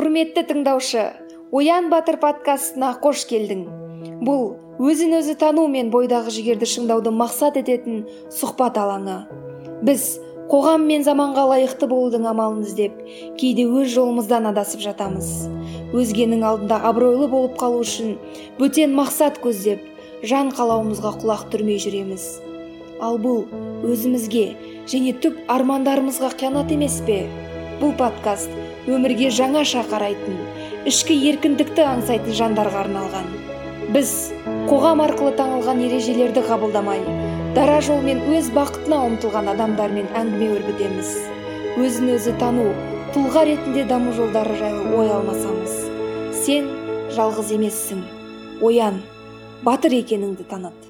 құрметті тыңдаушы оян батыр подкастына қош келдің. Бұл өзін өзі тану мен бойдағы жігерді шыңдауды мақсат ететін сұхбат алаңы. Біз қоғам мен заманға лайықты болудың амалын іздеп кейде өз жолымыздан адасып жатамыз. Өзгенің алдында абыройлы болып қалу үшін бөтен мақсат көздеп жан қалауымызға құлақ түрмей жүреміз. Ал бұл өзімізге және түп армандарымызға қиянат емес пе? Бұл подкаст өмірге жаңаша қарайтын ішкі еркіндікті аңсайтын жандарға арналған. Біз қоғам арқылы таңылған ережелерді қабылдамай дара жолмен өз бақытына ұмтылған адамдармен әңгіме өрбітеміз. Өзін өзі тану тұлға ретінде даму жолдары жайлы ой алмасамыз. Сен жалғыз емессің. Оян батыр екеніңді таныт.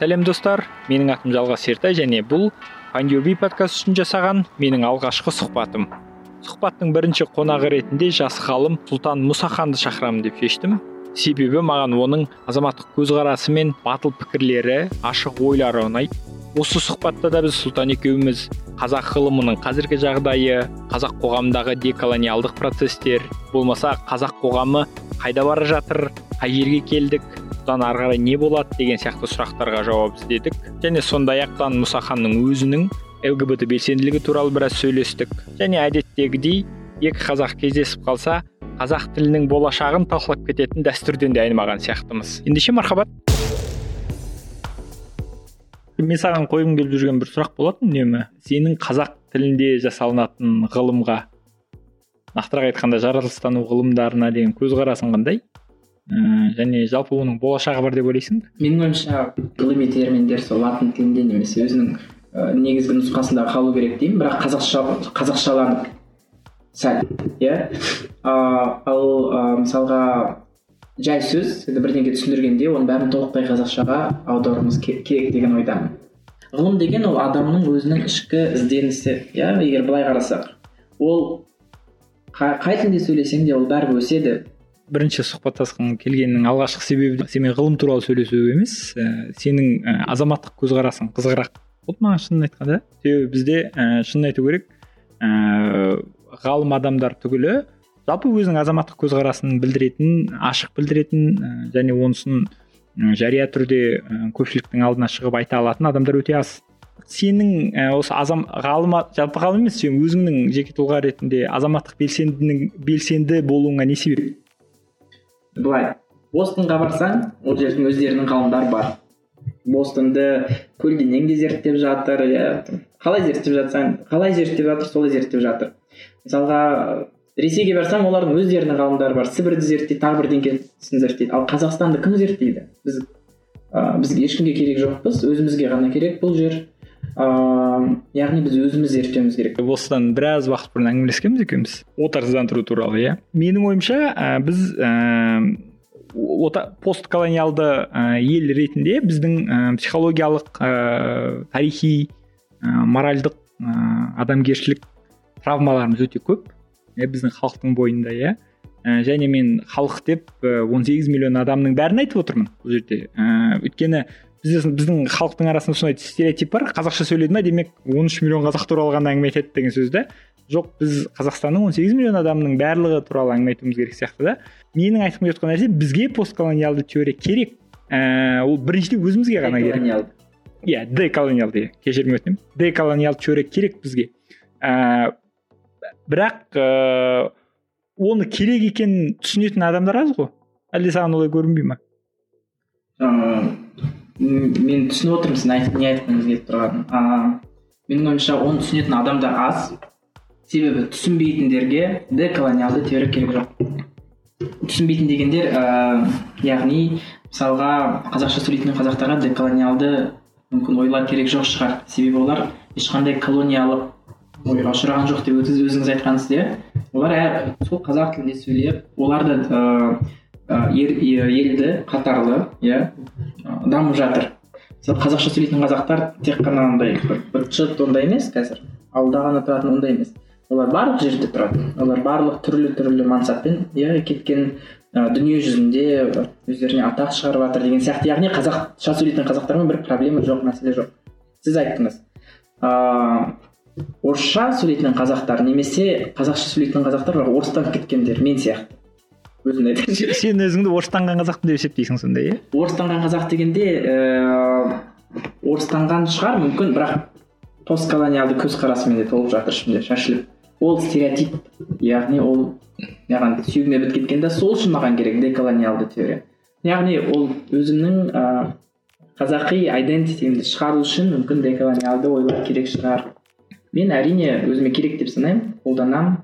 Сәлем достар. Менің атым жалғас ертай және бұл файндюрби подкаст үшін жасаған менің алғашқы сұхбатым. Сұхбаттың бірінші қонағы ретінде жас ғалым сұлтан мұсаханды шақырамын деп шештім. Себебі маған оның азаматтық көзқарасы мен батыл пікірлері ашық ойлары ұнайды осы сұхбатта да біз сұлтан екеуміз қазақ ғылымының қазіргі жағдайы қазақ қоғамындағы деколониалдық процестер болмаса қазақ қоғамы қайда бара жатыр қай жерге келдік бұдан ары қарай не болады деген сияқты сұрақтарға жауап іздедік. Және сондай ақ мұсаханның өзінің лгбт белсенділігі туралы біраз сөйлестік. Және әдеттегідей екі қазақ кездесіп қалса қазақ тілінің болашағын талқылап кететін дәстүрден де айнымаған сияқтымыз. Ендеше мархабат. Мен саған қойғым келіп жүрген бір сұрақ болатын үнемі? Сенің қазақ тілінде жасалынатын ғылымға нақтырақ айтқанда жаратылыстану ғылымдарына деген көзқарасың қандай? Ә, және жалпы оның болашағы бар деп ойлайсың? Ба менің ойымша ғылыми терминдер сол латын тілінде немесе өзінің ә, негізгі нұсқасында қалу керек деймін. Бірақ қазақша қазақшаланып сәл иә. Ал ә, мысалға жай сөз бірдеңе түсіндіргенде оның бәрін толықтай қазақшаға аударуымыз керек деген ойдамын. Ғылым деген ол адамның өзінің ішкі ізденісі иә. Егер былай қарасақ ол қай тілде сөйлесең де ол бәрібір өседі. Бірінші сұхбаттасқым келгеннің алғашқы себебі сенімен ғылым туралы сөйлесу емес ә, сенің ә, азаматтық көзқарасың қызығырақ болды маған шынын айтқанда. Себебі бізде ә, шынын айту керек ә, ғалым адамдар түгілі жалпы өзінің азаматтық көзқарасын білдіретін ашық білдіретін ә, және онысын жария түрде ә, көпшіліктің алдына шығып айта алатын адамдар өте аз. Сенің ә, осы азам ғалым жалпы ғалым емес сен өзіңнің жеке тұлға ретінде азаматтық белсендінің белсенді болуыңа не себеп? Былай. Бостонға барсаң ол жердің өздерінің ғалымдары бар. Бостонды көлденең де зерттеп жатыр иә. Қалай зерттеп жатсаң қалай зерттеп жатыр солай зерттеп жатыр. Мысалға ресейге барсаң олардың өздерінің ғалымдары бар. Сібірді зерттейді тағы бірдеңкесін зерттейді. Ал қазақстанды кім зерттейді? Біз ә, бізге ешкімге керек жоқпыз өзімізге ғана керек бұл жер. Ыыы яғни біз өзіміз зерттеуіміз керек. Осыдан біраз уақыт бұрын әңгімелескенбіз екеуміз. Отарсыздандыру туралы иә? Менің ойымша ә, біз ә, постколониалды ә, ел ретінде біздің ә, психологиялық ә, тарихи ә, моральдық ә, адамгершілік травмаларымыз өте көп. Ә, біздің халықтың бойында иә? Ә, және мен халық деп он сегіз миллион адамның бәрін айтып отырмын бұл жерде. Ә, өйткені бізде біздің халықтың арасында сондай стереотип бар. Қазақша сөйледі ма демек 13 миллион қазақ туралы ғана әңгіме айтады деген сөз да жоқ біз қазақстанның 18 миллион адамының барлығы туралы әңгіме айтуымыз керек сияқты да. Менің айтқым келіп нәрсе бізге постколониалды теория керек. Ә, ол біріншіден өзімізге ғана керек. Иә деколониалды кешірім өтінемін. Деколониалды теория керек бізге. Ә, бірақ ә, оны керек екенін түсінетін адамдар аз ғой. Әлде саған олай көрінбей ма? Мен түсініп отырмын сіздің не айтқыңыз келіп тұрғанын. Ыыы менің ойымша оны түсінетін адамдар аз. Себебі түсінбейтіндерге деколониалды теория керек жоқ. Түсінбейтін дегендер ыыы яғни мысалға қазақша сөйлейтін қазақтарға деколониалды мүмкін ойлар керек жоқ шығар. Себебі олар ешқандай колониялық ойға ұшыраған жоқ деп өзіңіз айтқансыз иә? Олар әр сол қазақ тілінде сөйлеп олар да елді қатарлы иә? Дамып жатыр. Мысалы қазақша сөйлейтін қазақтар тек қана андай бір ондай емес қазір. Ауылда ғана тұратын ондай емес. Олар барлық жерде тұрады. Олар барлық түрлі түрлі мансаппен иә кеткен ә, дүние жүзінде өздеріне атақ шығарып жатыр деген сияқты. Яғни қазақша сөйлейтін қазақтармен бір проблема жоқ мәселе жоқ. Сіз айттыңыз. Ыыы орысша сөйлейтін қазақтар немесе қазақша сөйлейтін қазақтар орыстанып кеткендер мен сияқты. Айтайын сен өзіңді орыстанған қазақпын деп есептейсің сонда иә? Орыстанған қазақ дегенде ііі орыстанған шығар мүмкін бірақ постколониалды көзқарасымен де толып жатыр ішімде шашылып. Ол стереотип яғни ол маған сүйегіме бітіп кеткен да сол үшін маған керек деколониалды теория. Яғни ол өзімнің ыыы қазақи айдентитимді шығару үшін мүмкін деколониалды ойлар керек шығар. Мен әрине өзіме керек деп санаймын қолданамын.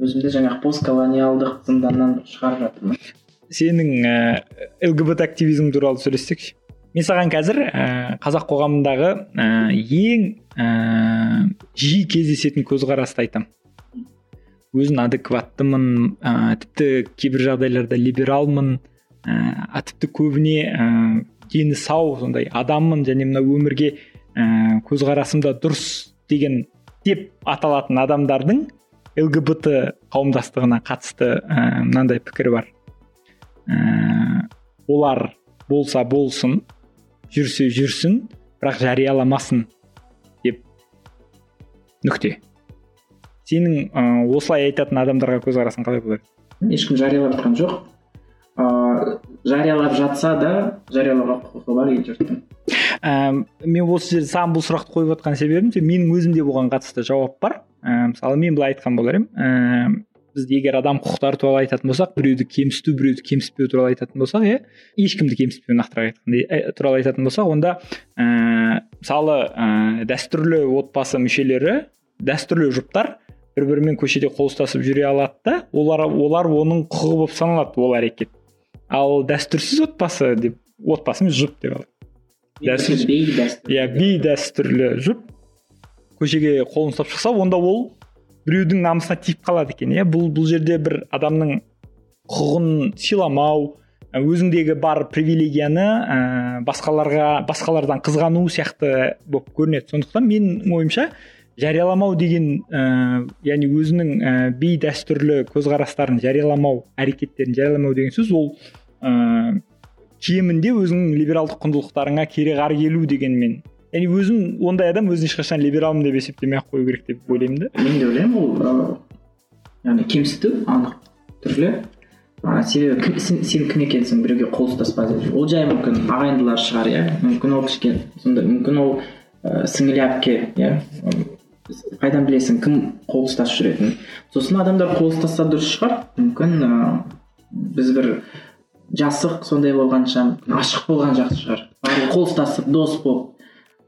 Өзімді жаңағы постколониалдық зынданнан шығарып жатырмын. Сенің ііі лгбт активизм туралы сөйлессекші мен саған қазір ііі қазақ қоғамындағы ііі ең ііі жиі кездесетін көзқарасты айтамын өзін адекваттымын ыыы тіпті кейбір жағдайларда либералмын ыыы тіпті көбіне ііі дені сау сондай адаммын және мына өмірге ііі көзқарасым да дұрыс деген деп аталатын адамдардың лгбт қауымдастығына қатысты ііі мынандай пікірі бар. Ііі олар болса болсын жүрсе жүрсін бірақ жарияламасын деп нүкте. Сенің ыыы осылай айтатын адамдарға көзқарасың қалай болады? Ешкім жариялап жатқан жоқ. Ыыы жариялап жатса да жариялауға құқығы бар ел жұрттың. Ііі мен осы жерде саған бұл сұрақты қойып отқан себебім менің өзімде бұған қатысты жауап бар. Ііі мысалы мен былай айтқан болар едім ііі біз егер адам құқықтары туралы айтатын болсақ біреуді кемсіту біреуді кемсітпеу туралы айтатын болсақ иә ешкімді кемсітпеу нақтырақ айтқанда туралы айтатын болсақ онда ііі мысалы ііі дәстүрлі отбасы мүшелері дәстүрлі жұптар бір бірімен көшеде қол ұстасып жүре алады да олар олар оның құқығы болып саналады ол әрекет. Ал дәстүрсіз отбасы деп отбасы емес жұп деп алады дәстүр бейдәстүр иә бейдәстүрлі жұп. Көшеге қолын ұстап шықса онда ол біреудің намысына тиіп қалады екен иә? Бұл бұл жерде бір адамның құқығын сыйламау өзіңдегі бар привилегияны ә, басқаларға басқалардан қызғану сияқты болып көрінеді. Сондықтан менің ойымша жарияламау деген ә, яғни өзінің ә, бейдәстүрлі көзқарастарын жарияламау әрекеттерін жарияламау деген сөз ол ә, кемінде өзіңнің либералдық құндылықтарыңа кереғар келу дегенмен яғни өзін ондай адам өзін ешқашан либералмын деп есептемей ақ қою керек деп ойлаймын да. мен де ойлаймын ол яғни кемсіту анық түрде а себебі сен, кім екенсің біреуге қол ұстаспа деп. Ол жай мүмкін ағайындылар шығар иә. Мүмкін ол кішкене сондай мүмкін ол ә, сіңілі әпке иә. Қайдан білесің кім қол ұстасып жүретінін сосын адамдар қол ұстасса дұрыс шығар. Мүмкін ыыы біз бір жасық сондай болғанша ашық болған жақсы шығар. Қол ұстасып дос болып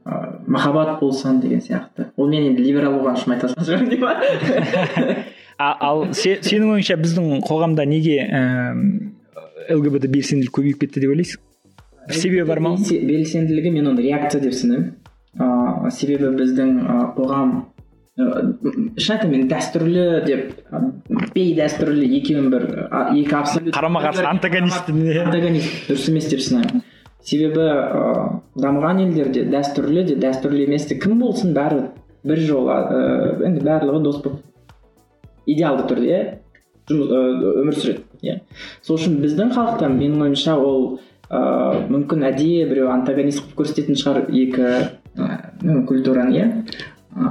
ыыы махаббат болсын деген сияқты. Ол мен енді либерал болған үшін айта салған шығармын деймін ба А- ал се- сенің ойыңша біздің қоғамда неге ііі лгбт белсенділік көбейіп кетті деп ойлайсың себебі бар ма? Белсенділігі мен оны реакция деп санаймын ыыы себебі біздің қоғам шын айтамын мен дәстүрлі деп бейдәстүрлі екеуін бір екі абсолют қарама қарсы антагонист иә. антагонист дұрыс емес деп санаймын себебі ыыы дамыған елдерде дәстүрлі де дәстүрлі емес те. Кім болсын бәрі бір жол ыыы енді барлығы дос болып идеалды түрде жұмыс өмір сүреді иә. Сол үшін біздің халықта менің ойымша ол ыыы мүмкін әдейі біреу антагонист қылып көрсететін шығар екі ы, культураны иә.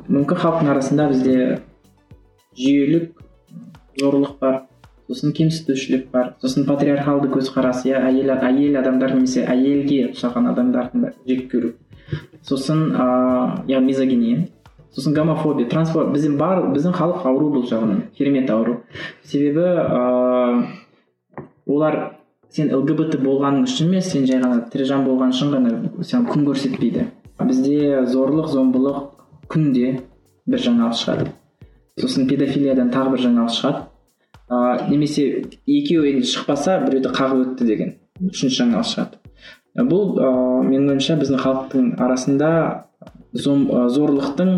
Мүмкін халықтың арасында бізде жүйелік зорлық бар. Сосын кемсітушілік бар? Сосын патриархалды көзқарас иә әйел әйел адамдар немесе әйелге ұқсаған адамдарды жек көру. Сосын ыыы яғни мизогиния. Сосын гомофобия трансфо біздің бар біздің халық ауру бұл жағынан керемет ауру. Себебі ыыы олар сен лгбт болғаның үшін емес сен жай ғана тірі жан болған үшін ғана саған күн көрсетпейді. Бізде зорлық зомбылық күнде бір жаңалық шығады. Сосын педофилиядан тағы бір жаңалық шығады. Ыыы немесе екеуі енді шықпаса біреуді қағып өтті деген үшінші жаңалық шығады бұл ыыы менің ойымша біздің халықтың арасында зом, ы, зорлықтың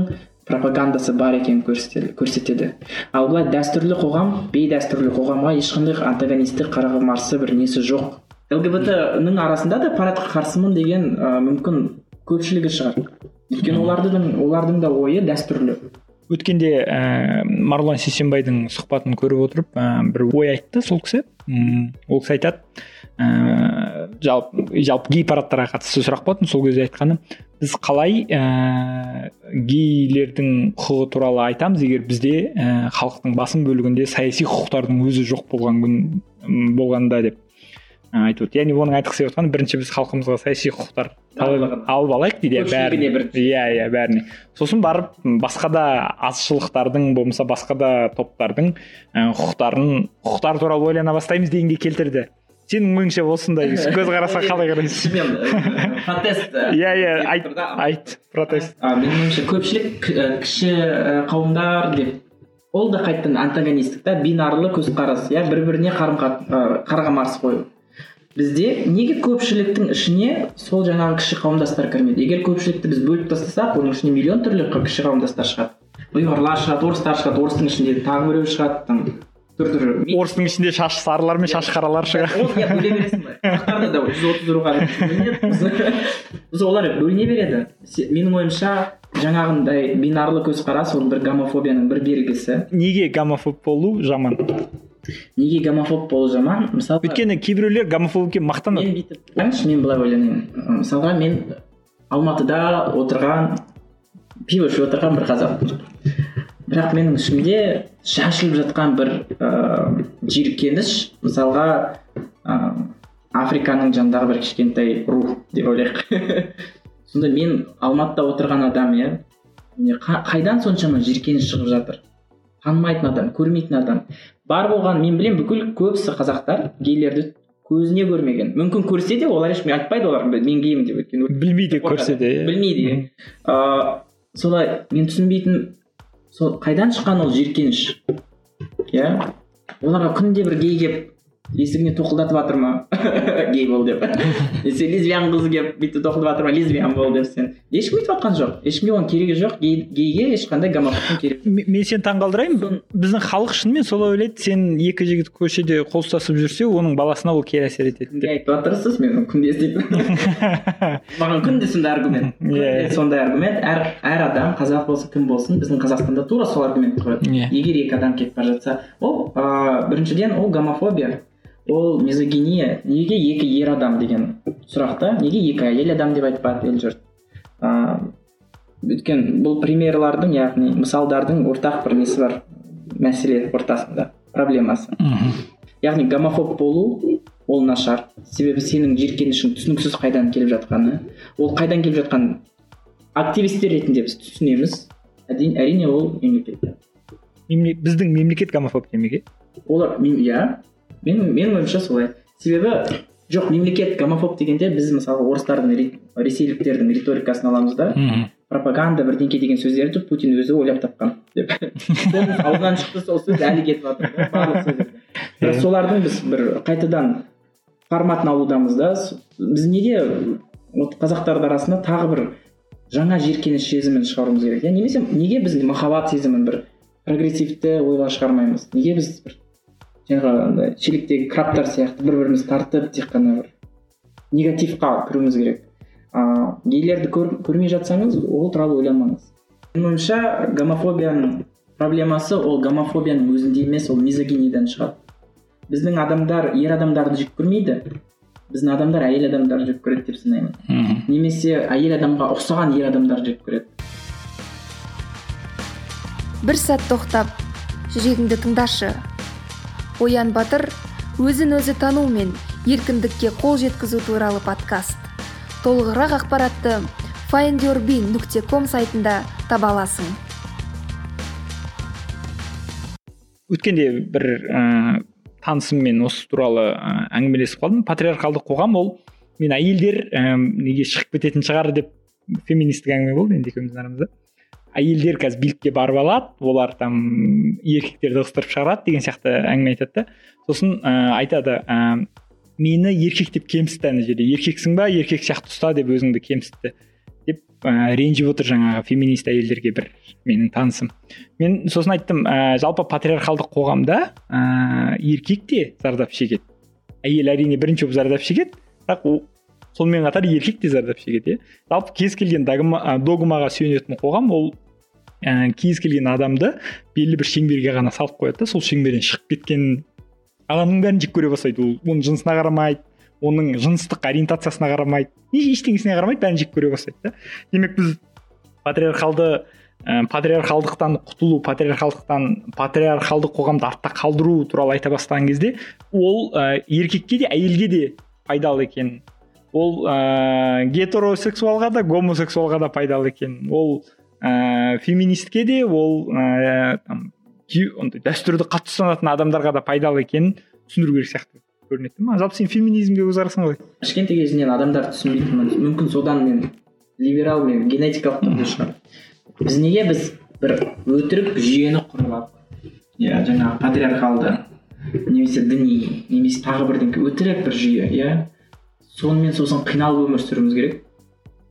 пропагандасы бар екенін көрсетеді, ал былай дәстүрлі қоғам бейдәстүрлі қоғамға ешқандай антагонисттік қарама қарсы бір несі жоқ. Лгбт ның арасында да парадқа қарсымын деген ы, мүмкін көпшілігі шығар. Өйткені олардың олардың да ойы дәстүрлі. Өткенде ә, марғұлан сейсенбайдың сұхбатын көріп отырып ә, бір ой айтты сол кісі. Ол кісі айтады ә, жалпы жалпы гей парадтарға қатысты сұрақ болатын сол кезде айтқаны біз қалай ә, гейлердің құқығы туралы айтамыз егер бізде халықтың басым бөлігінде саяси құқықтардың өзі жоқ болған күн болғанда деп. Айтып отыр яғни оның айтқысы келіп отқаны бірінші біз халқымызға саяси құқықтар Алып алайық дейді иә, бір- иә иә бәріне сосын барып басқа да азшылықтардың болмаса басқа да топтардың ә, құқықтарын құқықтар туралы ойлана бастаймыз дегенге келтірді сенің ойыңша осындай көзқарасқа қалай қарайсың Мен, э, протест э, иә иә айт айт протест менің ойымша көпшілік кіші қауымдар деп ол да қайтадан антагонистік та бинарлы көзқарас иә бір біріне қарым қарама қарсы қою бізде неге көпшіліктің ішіне сол жаңағы кіші қауымдастар кірмейді? Егер көпшілікті біз бөліп тастасақ оның ішіне миллион түрлі кіші қауымдастар шығады. Ұйғырлар шығады орыстар шығады орыстың ішінде тағы біреу шығады там түр түрі орыстың ішінде шашы сарылар мен шашы қаралар шығар. Ол иә бөле бересің да жүз отыз руға біз- олар бөліне береді. Менің ойымша жаңағындай бинарлы көзқарас ол бір гомофобияның бір белгісі. Неге гомофоб болу жаман? Неге гомофоб болу жаман? Мысалы өйткені кейбіреулер гомофобке мақтанады. мен бүйтіп қараңызшы мен былай ойланайын. Мысалға мен алматыда отырған пиво ішіп отырған бір қазақпын бірақ менің ішімде шашылып жатқан бір ыыы жиіркеніш мысалға ыыы африканың жанындағы бір кішкентай рух деп ойлайық. Сонда мен алматыда отырған адам иә қайдан соншама жиіркеніш шығып жатыр? Танымайтын адам көрмейтін адам. Бар болған мен білемін бүкіл көбісі қазақтар гейлерді көзіне көрмеген. Мүмкін көрсе де олар ешкімге айтпайды олар мен геймін деп өйткені білмейді көрсе де иә. білмейді иә. Ыыы солай мен түсінбейтінім сол қайдан шыққан ол жиіркеніш иә? Оларға күнде бір гей келіп есігіне тоқылдатып жатыр ма гей бол деп. Немесе лесбиян қыз келіп бүйтіп тоқылдатып жатыр ма лесбиян бол деп сен. Ешкім өйтіп жатқан жоқ. Ешкімге оның керегі жоқ. Гей, гейге ешқандай гомофобтың керегі М- мен сені таңғалдырайын. Біздің халық шынымен солай ойлайды. Сен екі жігіт көшеде қол ұстасып жүрсе оның баласына ол кері әсер етеді. Деп айтып жатырсыз мен оны күнде еститінмін маған күнде сондай аргумент. Иә. күнде сондай аргумент. Әр әр адам қазақ болсын кім болсын біздің қазақстанда тура сол аргументті қояды Иә. егер екі адам кетіп бара жатса ол ыыы біріншіден ол гомофобия. Ол мизогиния неге екі ер адам деген сұрақта неге екі әйел адам деп айтпады ел жұрт? Ыыы өйткені бұл примерлардың яғни мысалдардың ортақ бір несі бар мәселе ортасында проблемасы. Мгм. яғни гомофоб болу ол нашар. Себебі сенің жиіркенішің түсініксіз қайдан келіп жатқаны. Ол қайдан келіп жатқанын активистер ретінде біз түсінеміз. Әрине әрине ол мемлекет Мемле- біздің мемлекет гомофоб демек иә олар иә. Мен менің ойымша солай. себебі жоқ мемлекет гомофоб дегенде біз мысалы орыстардың ресейліктердің риторикасын аламыз да. Пропаганда бірдеңке деген сөздерді путин өзі ойлап тапқан деп. Оның аузынан шықты сол сөз әлі кетіп жатыр барлық сөздер солардың біз бір қайтадан форматын алудамыз да. Біз неге вот қазақтардың арасында тағы бір жаңа жиіркеніш сезімін шығаруымыз керек? Иә немесе неге біз махаббат сезімін бір прогрессивті ойлар шығармаймыз? Неге біз бір жаңағы андай шелектегі крабтар сияқты бір бірімізді тартып тек қана бір негативқа кіруіміз керек. Ыыы гейлерді көр, көрмей жатсаңыз ол туралы ойламаңыз. Менің ойымша гомофобияның проблемасы ол гомофобияның өзінде емес ол мизогиниядан шығады. Біздің адамдар ер адамдарды жек көрмейді. Біздің адамдар әйел адамдарды жек көреді деп санаймын. Немесе әйел адамға ұқсаған ер адамдарды жек көреді. Бір сәт тоқтап жүрегіңді тыңдашы. Оян батыр өзін өзі тану мен еркіндікке қол жеткізу туралы подкаст. Толығырақ ақпаратты findyourbean нүкте ком сайтында таба аласың. Өткенде бір ыыы танысыммен осы туралы әңгімелесіп қалдым. Патриархалдық қоғам ол мен әйелдер ііі неге шығып кететін шығар деп феминистік әңгіме болды енді екеуміздің арамызда. Әйелдер қазір билікке барып алады олар там еркектерді ығыстырып шығарады деген сияқты әңгіме айтады да. Сосын ә, айтады ә, мені еркек деп кемсітті ана жерде. Еркексің ба еркек сияқты ұста деп өзіңді кемсітті деп ә, ренжіп отыр жаңағы феминист әйелдерге бір менің танысым. Мен сосын айттым ә, жалпы патриархалдық қоғамда ә, еркек те зардап шегеді. Әйел әрине бірінші болып зардап шегеді бірақ сонымен қатар еркек те зардап шегеді иә жалпы кез келген догма, догмаға сүйенетін қоғам ол ә, кез келген адамды белгілі бір шеңберге ғана салып қояды да сол шеңберден шығып кеткен адамның бәрін жек көре бастайды. Ол оның жынысына қарамайды оның жыныстық ориентациясына қарамайды ештеңесіне қарамайды бәрін жек көре бастайды да. Демек біз патриархалды ә, патриархалдықтан құтылу патриархалдықтан патриархалдық қоғамды артта қалдыру туралы айта бастаған кезде ол ә, еркекке де әйелге де пайдалы екен. Ол ә, гетеросексуалға да гомосексуалға да пайдалы екен. Ол ә, феминистке де ол ә, там дәстүрді қатты ұстанатын адамдарға да пайдалы екенін түсіндіру керек сияқты. Көрінеді ма жалпы сен феминизмге көзқарасың қалай кішкентай кезімнен адамдарды түсінбейтінмін мүмкін. Содан мен либерал мен генетикалық түрде шығар біз неге біз бір өтірік жүйені құрып алдық? Иә жаңағы патриархалды немесе діни немесе тағы бірдеңке өтірік бір жүйе иә? Сонымен сосын қиналып өмір сүруіміз керек.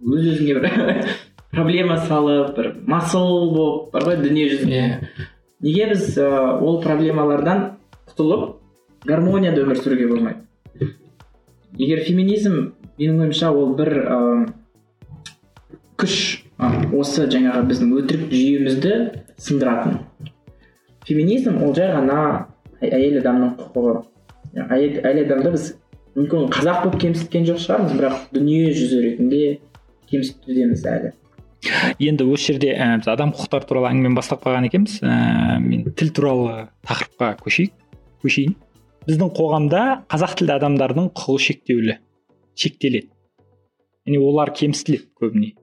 Өз өзіңе бір проблема салып бір масыл болып бар ғой дүние жүзінде yeah. неге біз ә, ол проблемалардан құтылып гармонияда өмір сүруге болмайды? Егер феминизм менің ойымша ол бір ә, күш ә, осы жаңағы біздің өтірік жүйемізді сындыратын. Феминизм ол жай ғана әйел адамның құқығы. Әйел, әйел адамды біз мүмкін қазақ болып кемсіткен жоқ шығармыз бірақ дүние жүзі ретінде кемсітудеміз әлі. Енді осы жерде ә, біз адам құқықтары туралы әңгімені бастап қалған екенбіз. Ә, мен тіл туралы тақырыпқа көшейік көшейін. Біздің қоғамда қазақ тілді адамдардың құқығы шектеулі шектеледі. Яғни олар кемсітіледі көбіне.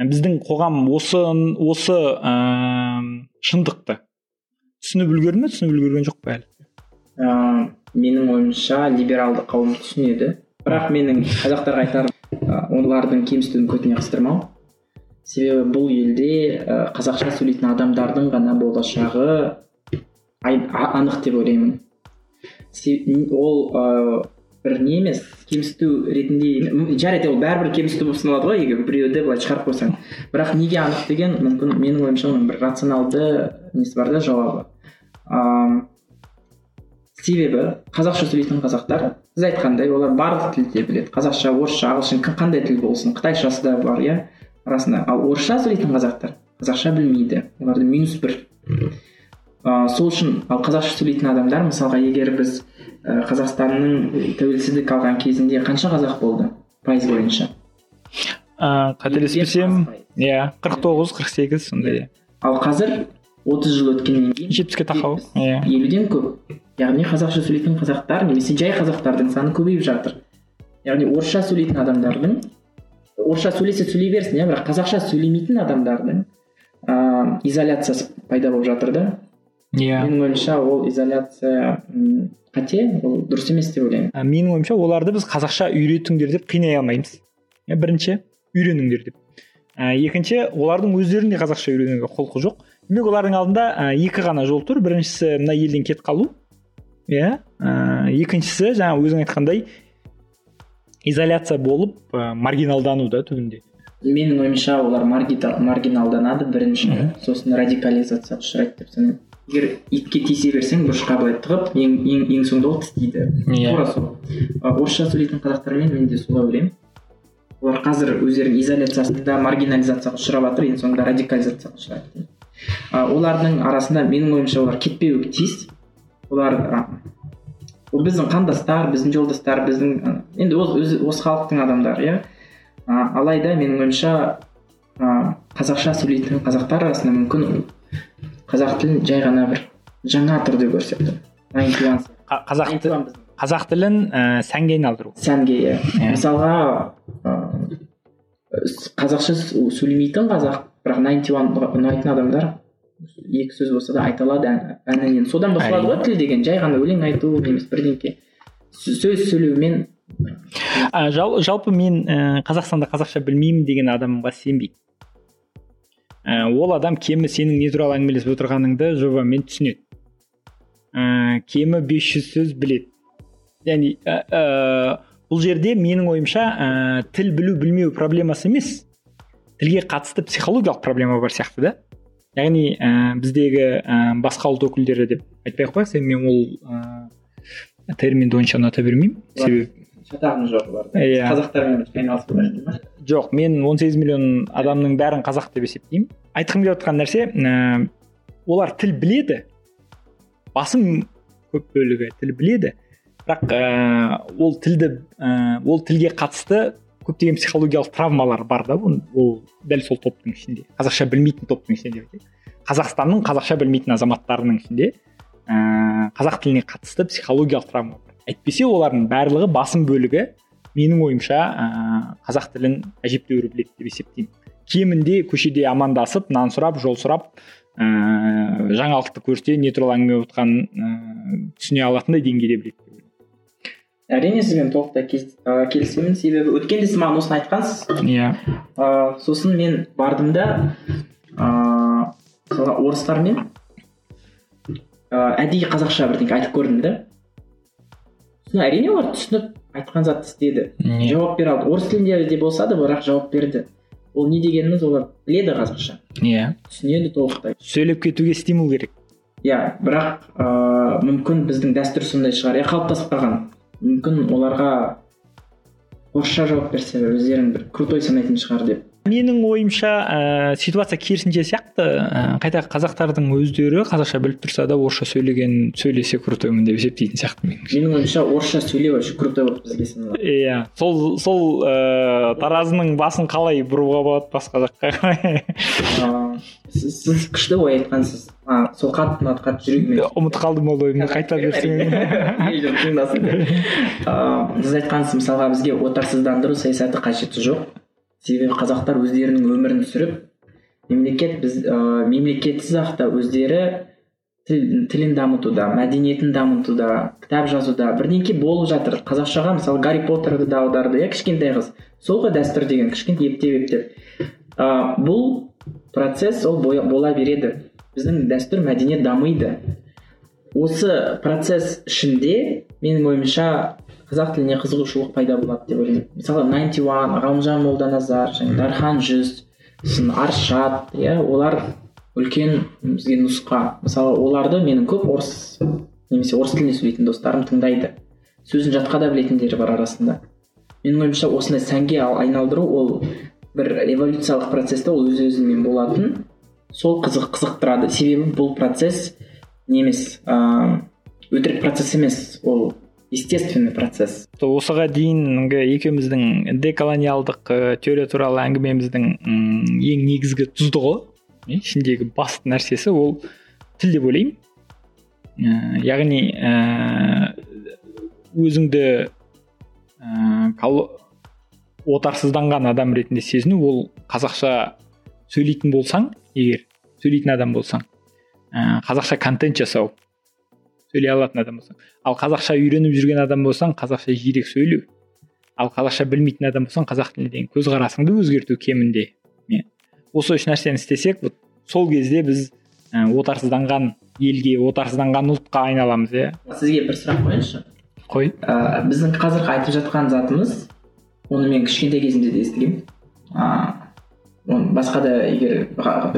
Біздің қоғам осы осы ә, шындықты түсініп үлгерді ме? түсініп үлгерген жоқ па әлі? Ә, менің ойымша либералды қауым түсінеді. Бірақ менің қазақтарға айтарым олардың кемсітуін көтіне қыстырмау. Себебі бұл елде қазақша сөйлейтін адамдардың ғана болашағы анық деп ойлаймын. Ол ә, бір не емес кемсіту ретінде жарайды ол бәрібір кемсіту болып саналады ғой егер біреуді былай шығарып қойсаң. Бірақ неге анық деген мүмкін менің ойымша оның бір рационалды несі бар да жауабы. Ыыы себебі қазақша сөйлейтін қазақтар сіз айтқандай олар барлық тілді біледі. Қазақша орысша ағылшын қандай тіл болсын қытайшасы да бар иә? Арасында. Ал орысша сөйлейтін қазақтар қазақша білмейді. Оларда минус бір. Ә, сол үшін ал қазақша сөйлейтін адамдар мысалға егер біз ә, қазақстанның тәуелсіздік алған кезінде қанша қазақ болды? Пайыз бойынша. Ыыы қателеспесем иә қырық тоғыз қырық сегіз сондай. Ал қазір отыз жыл өткеннен кейін жетпіске тақау иә. елуден көп. Яғни қазақша сөйлейтін қазақтар немесе жай қазақтардың саны көбейіп жатыр. Яғни орысша сөйлейтін адамдардың орысша сөйлесе сөйлей берсін иә бірақ қазақша сөйлемейтін адамдардың ыыы изоляциясы пайда болып жатыр да. Иә. Менің ойымша ол изоляция қате ол дұрыс емес деп ойлаймын. Менің ойымша оларды біз қазақша үйретіңдер деп қинай алмаймыз. Иә бірінші үйреніңдер деп. Ә, екінші олардың өздерінде қазақша үйренуге құлқы жоқ. Демек олардың алдында ә, екі ғана жол тұр. Біріншісі мына елден кетіп қалу иә. Ә, екіншісі жаңа өзің айтқандай изоляция болып ә, маргиналдану да түбінде. Менің ойымша олар маргиналданады бірінші. Сосын радикализацияға ұшырайды деп санаймын. Егер итке тиісе берсең бұрышқа былай тығып ең ең, ең соңында ол тістейді. Иә. Тура сол. Орысша сөйлейтін қазақтармен мен де солай ойлаймын. Олар қазір өздерінің изоляциясында маргинализацияға ұшырап жатыр ең соңында радикализацияға ұшырайды. Олардың арасында менің ойымша олар кетпеуі тиіс. Олар ол біздің қандастар біздің жолдастар біздің енді өзі осы халықтың адамдары иә. Алайда менің ойымша қазақша сөйлейтін қазақтар арасында мүмкін қазақ тілін жай ғана бір жаңа түрде көрсетті қазақ қазақ тілін ә, сәнге айналдыру. Сәнге иә. Мысалға ә, қазақша сөйлемейтін қазақ бірақ найнти ұнайтын адамдар екі сөз болса да айта алады әнінен содан басталады ғой тіл деген. Жай ғана өлең айту немесе бірдеңке. Сөз сөйлеумен жал, жалпы мен ә, қазақстанда қазақша білмеймін деген адамға сенбеймін. Ә, ол адам кемі сенің не туралы әңгімелесіп отырғаныңды жобамен түсінеді. Ә, кемі 500 сөз біледі. Яғни ә, ә, бұл жерде менің ойымша ә, тіл білу білмеу проблемасы емес тілге қатысты психологиялық проблема бар сияқты да. Яғни ә, біздегі ә, басқа ұлт өкілдері деп айтпай ақ қояйық. Мен ол ә, терминді онша ұната бермеймін. Себебі шатағым жоқ оларда Иә. қазақтармен ма жоқ мен 18 миллион адамның бәрін қазақ деп есептеймін. Айтқым келіп отқан нәрсе ә, олар тіл біледі. Басым көп бөлігі тіл біледі. Бірақ ә, ол тілді ә, ол тілге қатысты көптеген психологиялық травмалар бар да ол дәл сол топтың ішінде. Қазақша білмейтін топтың ішінде қазақстанның қазақша білмейтін азаматтарының ішінде ә, қазақ тіліне қатысты психологиялық травма бар. Әйтпесе олардың барлығы басым бөлігі менің ойымша ә, қазақ тілін әжептәуір біледі деп есептеймін. Кемінде көшеде амандасып нан сұрап жол сұрап ә, жаңалықты көрсе не туралы әңгіме болып ә, түсіне алатындай деңгейде біледі. Әрине сізбен толықтай ы, келісемін. Себебі өткенде сіз маған осыны айтқансыз. Иә. Ыыы сосын мен бардым да ыыы орыстармен. Ыыы әдейі қазақша бірдеңе айтып көрдім да. Сосын әрине олар түсініп айтқан затты істеді. Иә. жауап бере алды. Орыс тілінде де болса да бірақ жауап берді. Ол не дегеніміз олар біледі қазақша. Иә. Түсінеді толықтай. Сөйлеп кетуге стимул керек. Иә бірақ ыыы мүмкін біздің дәстүр сондай шығар. Иә қалыптасып қалған. Мүмкін оларға орысша жауап берсе өздерін бір крутой санайтын шығар деп менің ойымша ә, ситуация керісінше сияқты. Ә, қайта қазақтардың өздері қазақша біліп тұрса да орысша сөйлеген сөйлесе крутоймын деп есептейтін сияқты меніңше менің ойымша орысша сөйлеу вообще крутой болды бізге саналады. Иә. Сол сол ә, таразының басын қалай бұруға болады басқа жаққа ыыы сіз, күшті ой айтқансыз. Сол қатты ұнады қатты жүрегіме ұмытып қалдым ол ойымды тыңдасын деп. Ыыы, сіз айтқансыз мысалға бізге отарсыздандыру саясаты қажеті жоқ. Себебі қазақтар өздерінің өмірін сүріп мемлекет біз ыыы мемлекетсіз ақ та өздері тіл, тілін дамытуда мәдениетін дамытуда кітап жазуда бірдеңке болып жатыр. Қазақшаға мысалы гарри поттерді да аударды иә кішкентай қыз. Сол ғой дәстүр деген кішкентай ептеп ептеп. Ыыы бұл процесс ол бола береді. Біздің дәстүр мәдениет дамиды. Осы процесс ішінде менің ойымша қазақ тіліне қызығушылық пайда болады деп ойлаймын. Мысалы 91 ғалымжан молданазар және дархан жүз сосын аршат иә олар үлкен бізге нұсқа. Мысалы оларды менің көп орыс немесе орыс тілінде сөйлейтін достарым тыңдайды. Сөзін жатқа да білетіндері бар арасында. Менің ойымша осындай сәнге ал- айналдыру ол бір эволюциялық процесста ол өз өзімен болатын. Сол қызық қызықтырады. Себебі бұл процесс не емес ыыы өтірік процесс емес. Ол естественный процесс. Осыға дейінгі екеуміздің деколониалдық ә, теория туралы әңгімеміздің ең негізгі тұздығы е, ішіндегі басты нәрсесі ол тіл деп ойлаймын. Ә, яғни ә, өзіңді ә, отарсызданған адам ретінде сезіну ол қазақша сөйлейтін болсаң егер сөйлейтін адам болсаң ә, қазақша контент жасау. Сөйлей алатын адам болсаң. Ал қазақша үйреніп жүрген адам болсаң қазақша жиірек сөйлеу. Ал қазақша білмейтін адам болсаң қазақ тіліне деген көзқарасыңды өзгерту кемінде. Осы үш нәрсені істесек вот сол кезде біз ә, отарсызданған елге отарсызданған ұлтқа айналамыз иә. Сізге бір сұрақ қояйыншы. Қой. Ә, біздің қазіргі айтып жатқан затымыз оны мен кішкентай кезімде де естігемін ыыы басқа да егер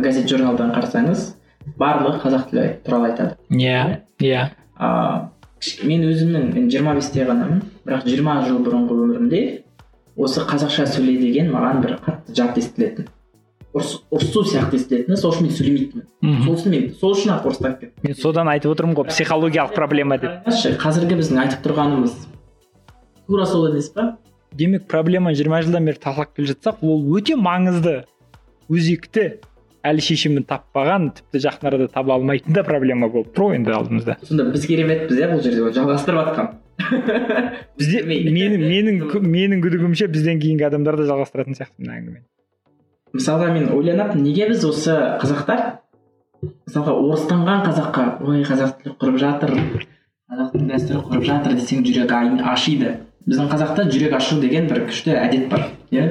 газет журналдан қарасаңыз барлығы қазақ тілі туралы айтады. Иә иә. Ыыы мен өзімнің мен жиырма бесте ғанамын. Бірақ жиырма жыл бұрынғы өмірімде осы қазақша сөйле деген маған бір қатты жат естілетін. Ұрысу сияқты естілетін сол үшін мен сөйлемейтінмін. Сол үшін мен сол үшін ақ орыстап кеттім. Мен содан айтып отырмын ғой психологиялық проблема деп. қазіргі біздің айтып тұрғанымыз тура сол емес па? Демек проблема жиырма жылдан бері талқылап келе жатсақ ол өте маңызды өзекті. Әлі шешімін таппаған тіпті жақын арада таба алмайтын да проблема болып тұр ғой енді алдымызда. Сонда біз кереметпіз иә бұл жерде жалғастырып жатқан бізде менің менің менің күдігімше бізден кейінгі адамдар да жалғастыратын сияқты мына әңгімені. Мысалға мен ойланатынмын неге біз осы қазақтар мысалға орыстанған қазаққа ой қазақ тілі құрып жатыр қазақтың дәстүрі құрып жатыр десең жүрек ашиды. Біздің қазақта жүрек ашу деген бір күшті әдет бар иә?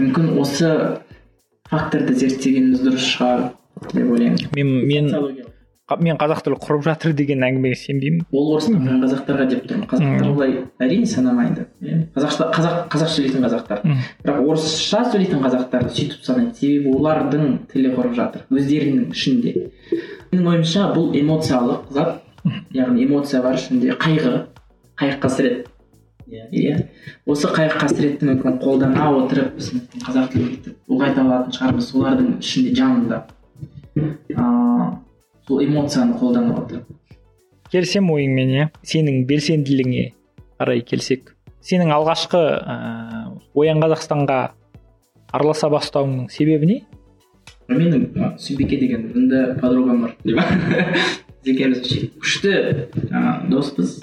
Мүмкін осы факторды зерттегеніміз дұрыс шығар деп ойлаймын. Мен мен мен қазақ тілі құрып жатыр деген әңгімеге сенбеймін. Ол орыстанған қазақтарға деп тұрмын. Қазақтар олай әрине санамайды. Қазақша қазақ қазақ сөйлейтін қазақтар. Бірақ орысша сөйлейтін қазақтар сөйтіп санайды себебі олардың тілі құрып жатыр өздерінің ішінде. Менің ойымша бұл эмоциялық зат. Яғни эмоция бар ішінде қайғы қайғы қасірет. Иә иә. Осы қайғы қасіретті мүмкін қолдана отырып біз мүмкін қазақ тілін бүйтіп ұлғайта алатын шығармыз. Солардың ішінде жанында ыыы сол эмоцияны қолдана отырып. Келісемін ойыңмен иә? Сенің белсенділігіңе қарай келсек. Сенің алғашқы ыыы оян қазақстанға араласа бастауыңның себебі не? Менің сүйбике деген үнді подругам бар. Екеуміз күшті жаңағы доспыз.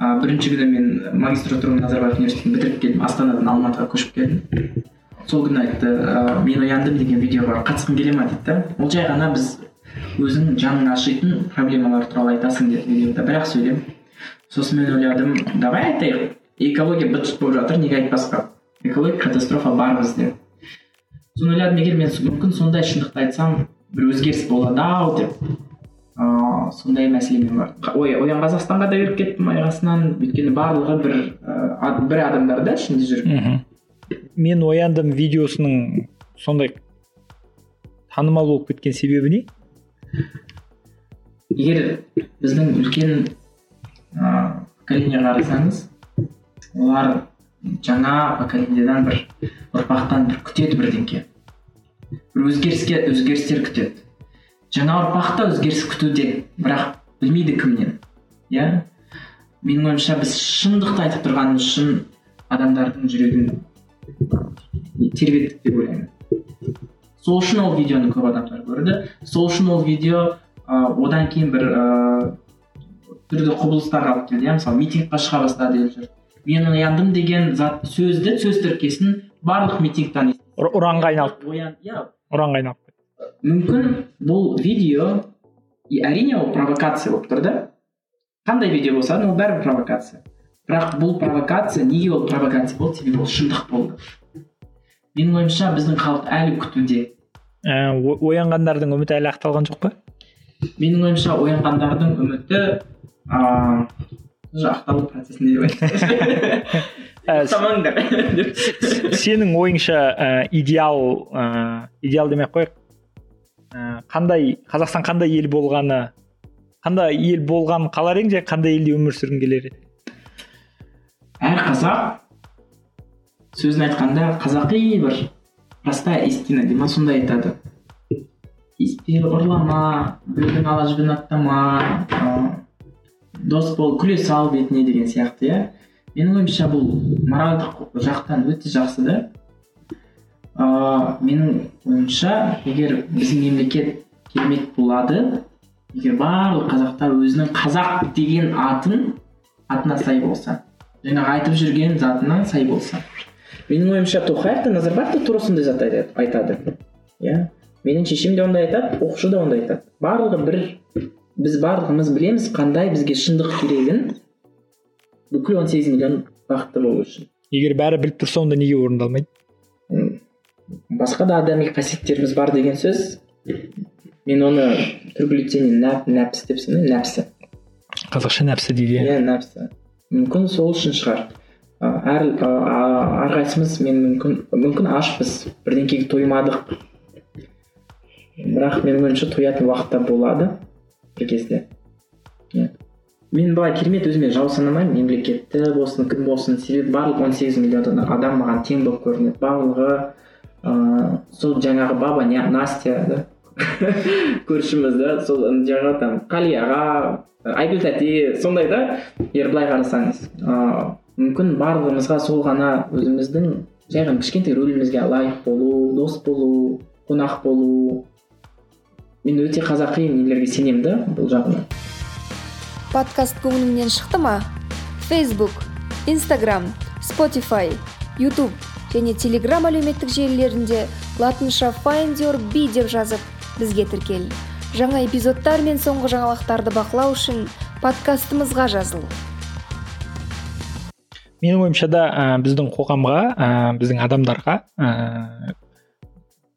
Ы бірінші күні мен магистратураны назарбаев университетін бітіріп келдім астанадан алматыға көшіп келдім. Сол күні айтты ы мен ояндым деген видео бар қатысқың келе ма дейді да. Ол жай ғана біз өзіңнің жаның ашитын проблемалар туралы айтасың деді видеода бір ақ сөйлем сосын мен ойладым давай айтайық экология быт шыт болып жатыр неге айтпасқа? Экология катастрофа бар бізде соны ойладым егер мен мүмкін сондай шындықты айтсам бір өзгеріс болады ау деп. Ыыы сондай мәселемен бар. Ой оян қазақстанға да кіріп кеттім аяғасынан өйткені барлығы бір ыыы бір адамдар да ішінде жүріп мхм. Мен ояндым видеосының сондай танымал болып кеткен себебі не? Егер біздің үлкен ыыы поколениеға қарасаңыз олар жаңа поколениеден бір ұрпақтан бір күтеді бірдеңке. Бір өзгеріске өзгерістер күтеді. Жаңа ұрпақ та өзгеріс күтуде. Бірақ білмейді кімнен. Иә? Менің ойымша біз шындықты айтып тұрғанымыз үшін адамдардың жүрегін тербеттік деп ойлаймын. Сол үшін ол видеоны көп адамдар көрді. Сол үшін ол видео ы одан кейін бір ыыы түрлі құбылыстарға алып келді иә? Мысалы митингқа шыға бастады елдер мен ояндым деген зат сөзді сөз тіркесін барлық митингтан ұранға айналып оян иә. Ұранға кетті. Мүмкін бұл видео и әрине ол провокация болып тұр да? Қандай видео болса да ол бәрібір провокация. Бірақ бұл провокация неге ол провокация болды? Себебі ол шындық болды. Менің ойымша біздің халық әлі күтуде. Ә, оянғандардың үміті әлі ақталған жоқ па? Менің ойымша оянғандардың үміті ыыы ақталу процесінде деп Ә, сенің ойыңша ә, идеал ә, идеал демей ақ қояйық қандай қазақстан қандай ел болғаны қандай ел болғанын қалар едің және қандай елде өмір сүргің келер еді? Әр қазақ сөзін айтқанда қазақи бір простая истина дей ма сондай айтады. Тиіспе ұрлама біреудің ала жібін аттама дос бол күле сал бетіне деген сияқты иә. Менің ойымша бұл моральдық жақтан өте жақсы да. Ыыы менің ойымша егер біздің мемлекет керемет болады егер барлық қазақтар өзінің қазақ деген атын атына сай болса жаңағы айтып жүрген затына сай болса. Менің ойымша тоқаев та назарбаев та тура сондай зат айтады иә? Менің шешем де ондай айтады оқушы да ондай айтады. Барлығы бір біз барлығымыз білеміз қандай бізге шындық керегін бүкіл 18 миллион бақытты болу үшін. Егер бәрі біліп тұрса онда неге орындалмайды? Басқа да адами қасиеттеріміз бар деген сөз мен оны нәп нәпсі деп санаймын нәпсі. Қазақша нәпсі дейді иә. Иә нәпсі. Мүмкін сол үшін шығар. Әр әрқайсымыз мен мүмкін мүмкін ашпыз бірдеңкеге тоймадық. Бірақ менің ойымша тоятын уақыт та болады бір кезде. Иә. Мен былай керемет өзіме жау санамаймын мемлекетті болсын кім болсын себебі барлық 18 миллион адам маған тең болып көрінеді. Барлығы ыыы сол жаңағы баба настя да? Көршіміз да? Сол жаңағы там қали аға айгүл тәте сондай да? Егер былай қарасаңыз. Ыыы мүмкін барлығымызға сол ғана өзіміздің жай ғана кішкентай рөлімізге лайық болу дос болу қонақ болу. Мен өте қазақи нелерге сенемін да бұл жағынан. Подкаст көңіліңнен шықты ма? Facebook instagram spotify youtube. Және telegram әлеуметтік желілерінде латынша find your деп жазып бізге тіркел. Жаңа эпизодтар мен соңғы жаңалықтарды бақылау үшін подкастымызға жазыл. Менің ойымша да ә, біздің қоғамға ә, біздің адамдарға ә,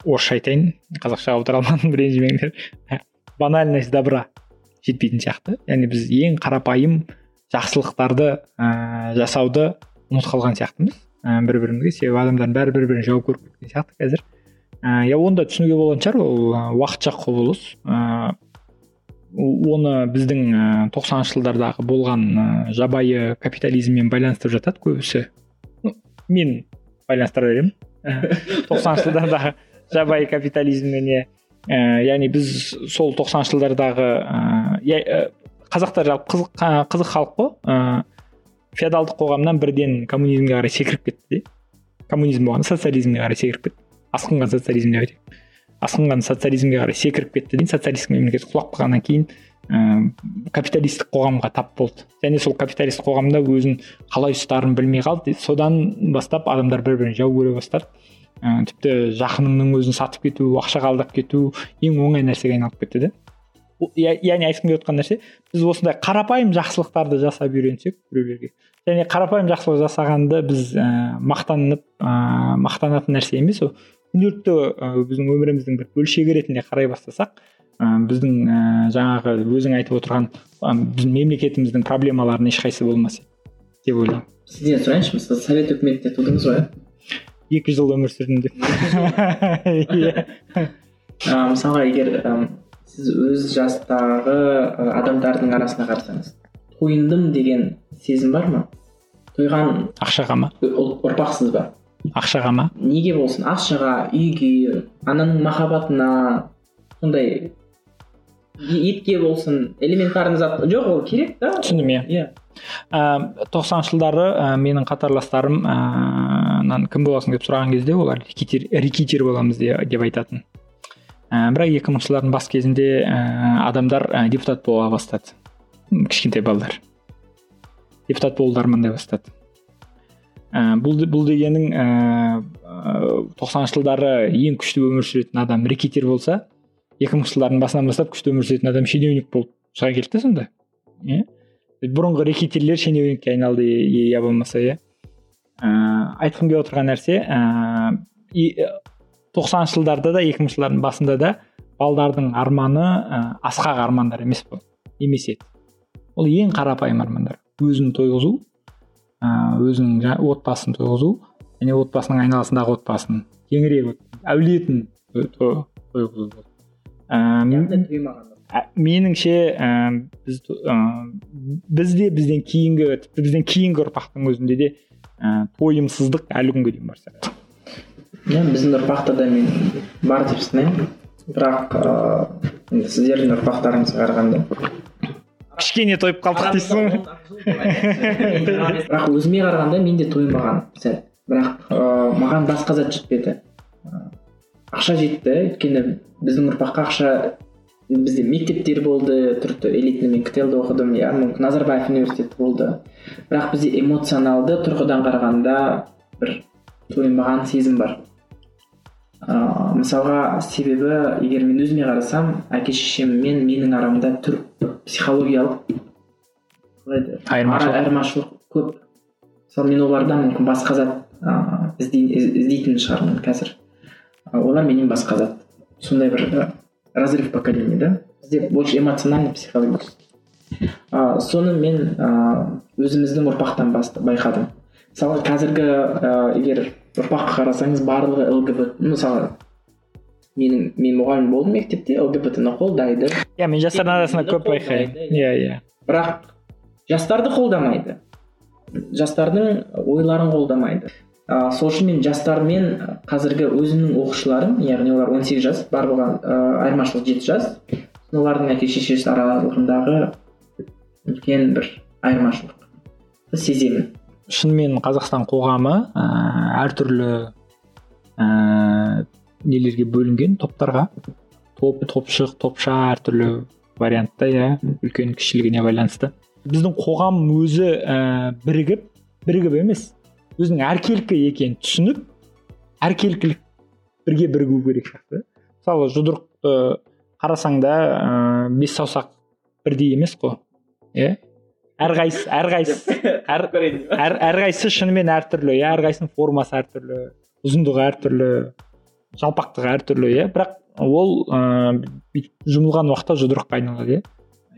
орысша айтайын қазақша аудара алмадым ренжімеңдер банальность добра жетпейтін сияқты. Яғни біз ең қарапайым жақсылықтарды ә, жасауды ұмытып қалған сияқтымыз. Ә, бір бірімізге себебі адамдардың бәрі бір бірін жау көріп кеткен сияқты қазір. Ә, иә оны да түсінуге болатын шығар ол уақытша құбылыс. Ә, оны біздің ә, тоқсаныншы жылдардағы болған жабайы капитализммен байланыстырып жатады көбісі. Ну, мен байланыстыра беремін. тоқсаныншы жылдардағы жабайы капитализміне ә, яғни біз сол тоқсаныншы жылдардағы ә, қазақтар жалпы қызық, қызық халық қой. Феодалдық қоғамнан бірден коммунизмге қарай секіріп кетті де. Коммунизм болғанда социализмге қарай секіріп кетті. Асқынған социализм деп айтайық асқынған социализмге қарай секіріп кетті дейін социалистік мемлекет құлап қалғаннан кейін ә, капиталистік қоғамға тап болды. Және сол капиталистік қоғамда өзін қалай ұстарын білмей қалды содан бастап адамдар бір бірін жау көре бастады. Ә, тіпті жақыныңның өзін сатып кету ақшаға алдап кету ең оңай нәрсеге айналып кетті да яғни айтқым келіп отқан нәрсе біз осындай қарапайым жақсылықтарды жасап үйренсек біреулерге. Және қарапайым жақсылық жасағанды біз ә, мақтанып ә, мақтанатын нәрсе емес ол. күнделікті біздің өміріміздің бір бөлшегі ретінде қарай бастасақ ә, біздің ә, жаңағы өзің айтып отырған ә, біздің мемлекетіміздің проблемаларының ешқайсысы болмас еді деп ойлаймын. Сізден сұрайыншы сіз совет үкіметінде тудыңыз ғой иә екі жыл өмір сүрдім деп. Иә. Мысалға егер сіз өз жастағы адамдардың арасына қарасаңыз тойындым деген сезім бар ма? Тойған ақшаға ма? Ұрпақсыз ба? Ақшаға ма? Неге болсын? Ақшаға үйге ананың махаббатына сондай етке болсын элементарный зат. Жоқ ол керек та. Түсіндім иә. Иә. Тоқсаныншы жылдары ә, менің қатарластарым ыыы кім боласың? деп сұраған кезде олар рекетир боламыз деп айтатын. Ә, бірақ екі мыңыншы жылдардың бас кезінде ә, адамдар ә, депутат бола бастады. Кішкентай балалар. Депутат болуды армандай бастады. Ә, бұл, бұл дегенің тоқсаныншы жылдары ең күшті өмір сүретін адам рекетир болса екі мыңыншы жылдардың басынан бастап күшті өмір сүретін адам шенеунік болып шыға келді да сонда. Иә бұрынғы рекетирлер шенеунікке айналды иә болмаса иә ыыы айтқым келіп отырған нәрсе ыыы тоқсаныншы жылдарда да екі мыңыншы жылдардың басында да балдардың арманы ә, асқақ армандар емес бұл емес еді. Ол ең қарапайым армандар. Өзін тойғызу ыыы өзінің отбасын тойғызу және отбасының айналасындағы отбасын кеңірек әулетін тойғызу. Меніңше ә, біз ә, біз де бізден кейінгі тіпті бізден кейінгі ұрпақтың өзінде де ә, тойымсыздық әлі күнге дейін бар сияқты. Иә біздің ұрпақта да мен бар деп санаймын. Бірақ ыыы сіздердің ұрпақтарыңызға қарағанда. Кішкене тойып қалдық дейсің ғой. бірақ өзіме қарағанда мен де тойынбаған сәл. Бірақ ыыы маған басқа зат жетпеді. Ақша жетті. Өйткені біздің ұрпаққа ақша бізде мектептер болды түрті элитный мен ктл да оқыдым иә мүмкін назарбаев университеті болды. Бірақ бізде эмоционалды тұрғыдан қарағанда бір тойынбаған сезім бар. Ыыы мысалға себебі егер мен өзіме қарасам әке шешем мен менің арамда түр психологиялық қалай айырмашылық. Айырмашылық көп. Мысалы мен олардан мүмкін басқа зат ыыы іздейтін шығармын қазір. Олар менен басқа зат. Сондай бір разрыв поколений да? Бізде больше эмоциональный психологический. Ә, соны мен ә, өзіміздің ұрпақтан басты байқадым. Мысалы қазіргі ә, егер ұрпаққа қарасаңыз барлығы лгбт мысалы менің мен мұғалім болдым мектепте лгбт ны қолдайды. Иә мен жастардың арасында көп байқаймын. иә. Иә бірақ жастарды қолдамайды. Жастардың ойларын қолдамайды. Ә, сол үшін мен жастармен қазіргі өзімнің оқушыларым яғни олар 18 жас бар болған ә, айырмашылық жеті жас. Олардың әке шешесі аралығындағы үлкен бір айырмашылық. Сеземін. Шынымен қазақстан қоғамы ә, әртүрлі ә, нелерге бөлінген топтарға. Топ топшық топша әртүрлі вариантта иә үлкен кішілігіне байланысты. Біздің қоғам өзі ә, бірігіп бірігіп емес өзінің әркелкі екенін түсініп әркелкілік бірге бірігу керек сияқты. Мысалы жұдырықты қарасаң да ыыы бес саусақ бірдей емес қой иә. Әрқайсысы әрқайсысы әр, әр, әрқайсысы шынымен әртүрлі иә әрқайсысының формасы әртүрлі ұзындығы әртүрлі жалпақтығы әртүрлі иә. Бірақ ол ыыы жұмылған уақытта жұдырыққа айналады иә.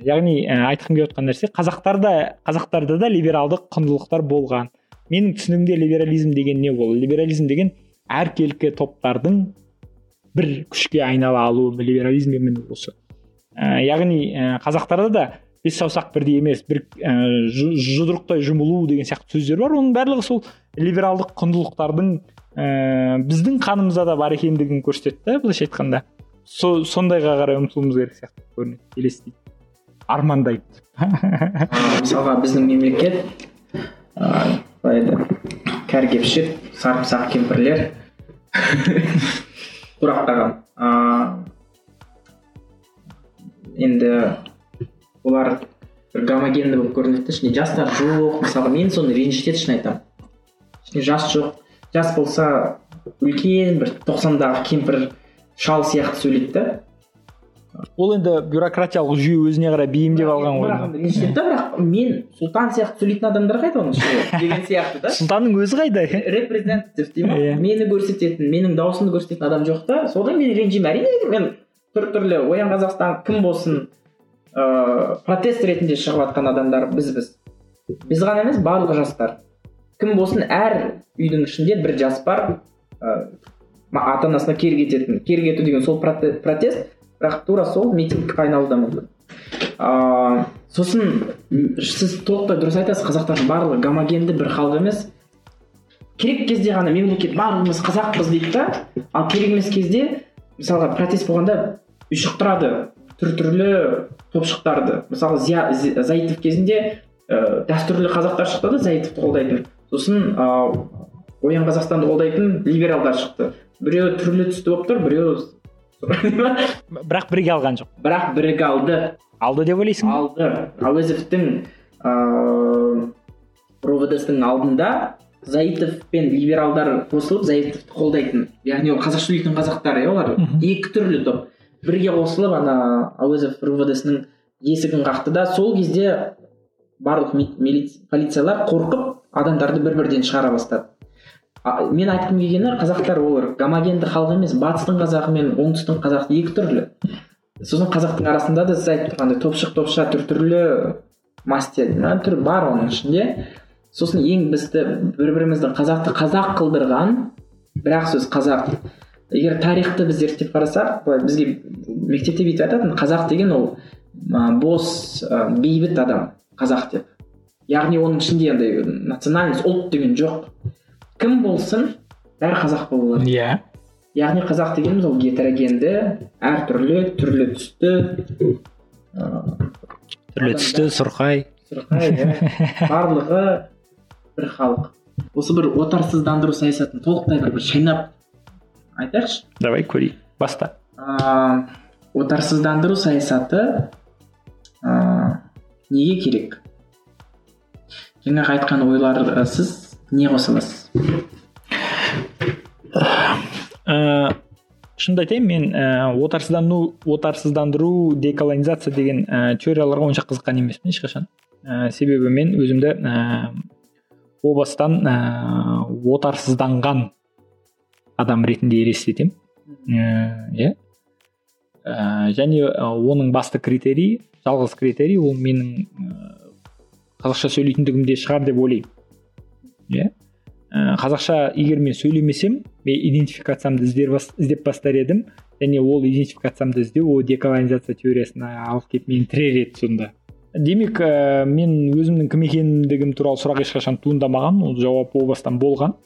Яғни ә, айтқым келіп отқан нәрсе қазақтарда қазақтарда да либералдық құндылықтар болған. Менің түсінігімде либерализм деген не ол? Либерализм деген әркелкі топтардың бір күшке айнала алуы либерализм міне осы. Ә, яғни ә, қазақтарда да бес саусақ бірдей емес бір ә, жұдырықтай жұмылу деген сияқты сөздер бар. Оның барлығы сол либералдық құндылықтардың ә, біздің қанымызда да бар екендігін көрсетеді да былайша айтқанда. Со, сондайға қарай ұмтылуымыз керек сияқты көрінеді елестейді. Армандайды. мысалға біздің мемлекет ыыы қалай еді кәрі кепшік сарымсақ кемпірлер. Тұрақтаған енді олар бір гомогенді болып көрінеді да ішінде. Жастар жоқ мысалға мен соны ренжітеді шын айтамын ішінде жас жоқ. Жас болса үлкен бір тоқсандағы кемпір шал сияқты сөйлейді да. Ол енді бюрократиялық жүйе өзіне қарай бейімдеп алған ғой. Бірақ ренжітеді да бірақ мен сұлтан сияқты сөйлейтін адамдар қайда оның ішінде деген сияқты да. Сұлтанның өзі қайда? Репрезентатив дей ма Иә. мені көрсететін менің дауысымды көрсететін адам жоқ та. Содан мен ренжимін. Әрине мен түр түрлі оян қазақстан кім болсын ыыы протест ретінде шығып жатқан адамдар біз біз ғана емес барлық жастар. Кім болсын әр үйдің ішінде бір жас бар. Ыыы ата анасына кер кететін кер кету деген сол проте- протест бірақ тура сол митингке айналуы да мүмкін ыыы сосын сіз толықтай дұрыс айтасыз қазақтардың барлығы гомогенді бір халық емес. Керек кезде ғана мемлекет барлығымыз қазақпыз дейді да ал керек емес кезде мысалға протест болғанда ұшықтырады түр түрлі топшықтарды. Мысалы Зия- заитов кезінде ә, дәстүрлі қазақтар шықты да заитовты қолдайтын. Сосын ыыы оян қазақстанды қолдайтын либералдар шықты. Біреуі түрлі түсті болып тұр біреуі бірақ біріге алған жоқ. бірақ біріге алды. Алды деп ойлайсың ба? Алды. Әуезовтің ыыы ровдстың алдында заитов пен либералдар қосылып заитовты қолдайтын. Яғни ол қазақша сөйлейтін қазақтар иә олар? Екі түрлі топ. Бірге қосылып ана әуезов ровдсының есігін қақты да сол кезде барлық полициялар қорқып адамдарды бір бірден шығара бастады. А, мен айтқым келгені қазақтар олар гомогенді халық емес батыстың қазағы мен оңтүстіктің қазағы екі түрлі. Сосын қазақтың арасында да сіз айтып тұрғандай топшық топша түр түрлі ма, түр бар оның ішінде. Сосын ең бізді бір бірімізді қазақты қазақ қылдырған бір ақ сөз қазақ. Егер тарихты біз зерттеп қарасақ былай бізге мектепте бүйтіп айтатын қазақ деген ол ы, бос ы, бейбіт адам қазақ деп. Яғни оның ішінде андай национальность ұлт деген жоқ. Кім болсын бәрі қазақ бола алады иә. Яғни қазақ дегеніміз ол гетерогенді әртүрлі түрлі түсті ыыы түрлі түсті сұрқай. Сұрқай иә. барлығы бір халық. Осы бір отарсыздандыру саясатын толықтай бір, бір шайнап айтайықшы. Давай көрейік баста. Ыыы отарсыздандыру саясаты ыыы неге керек? Жаңағы айтқан сіз не қоса аласыз ыыы шынымды айтайын мен ііі отарсыздану отарсыздандыру деколонизация деген ііі теорияларға онша қызыққан емеспін ешқашан. Ііі себебі мен өзімді ііі о бастан ііі отарсызданған адам ретінде елестетемін ііі иә. Ііі және і оның басты критерийі жалғыз критерий ол менің ііі қазақша сөйлейтіндігімде шығар деп ойлаймын. Иә. Қазақша егер мен сөйлемесем мен идентификациямды іздеп бастар едім. Және ол идентификациямды іздеу ол деколонизация теориясына алып келіп мені тірер еді сонда. Демек ііі мен өзімнің кім екендігім туралы сұрақ ешқашан туындамаған ол жауап о бастан болған.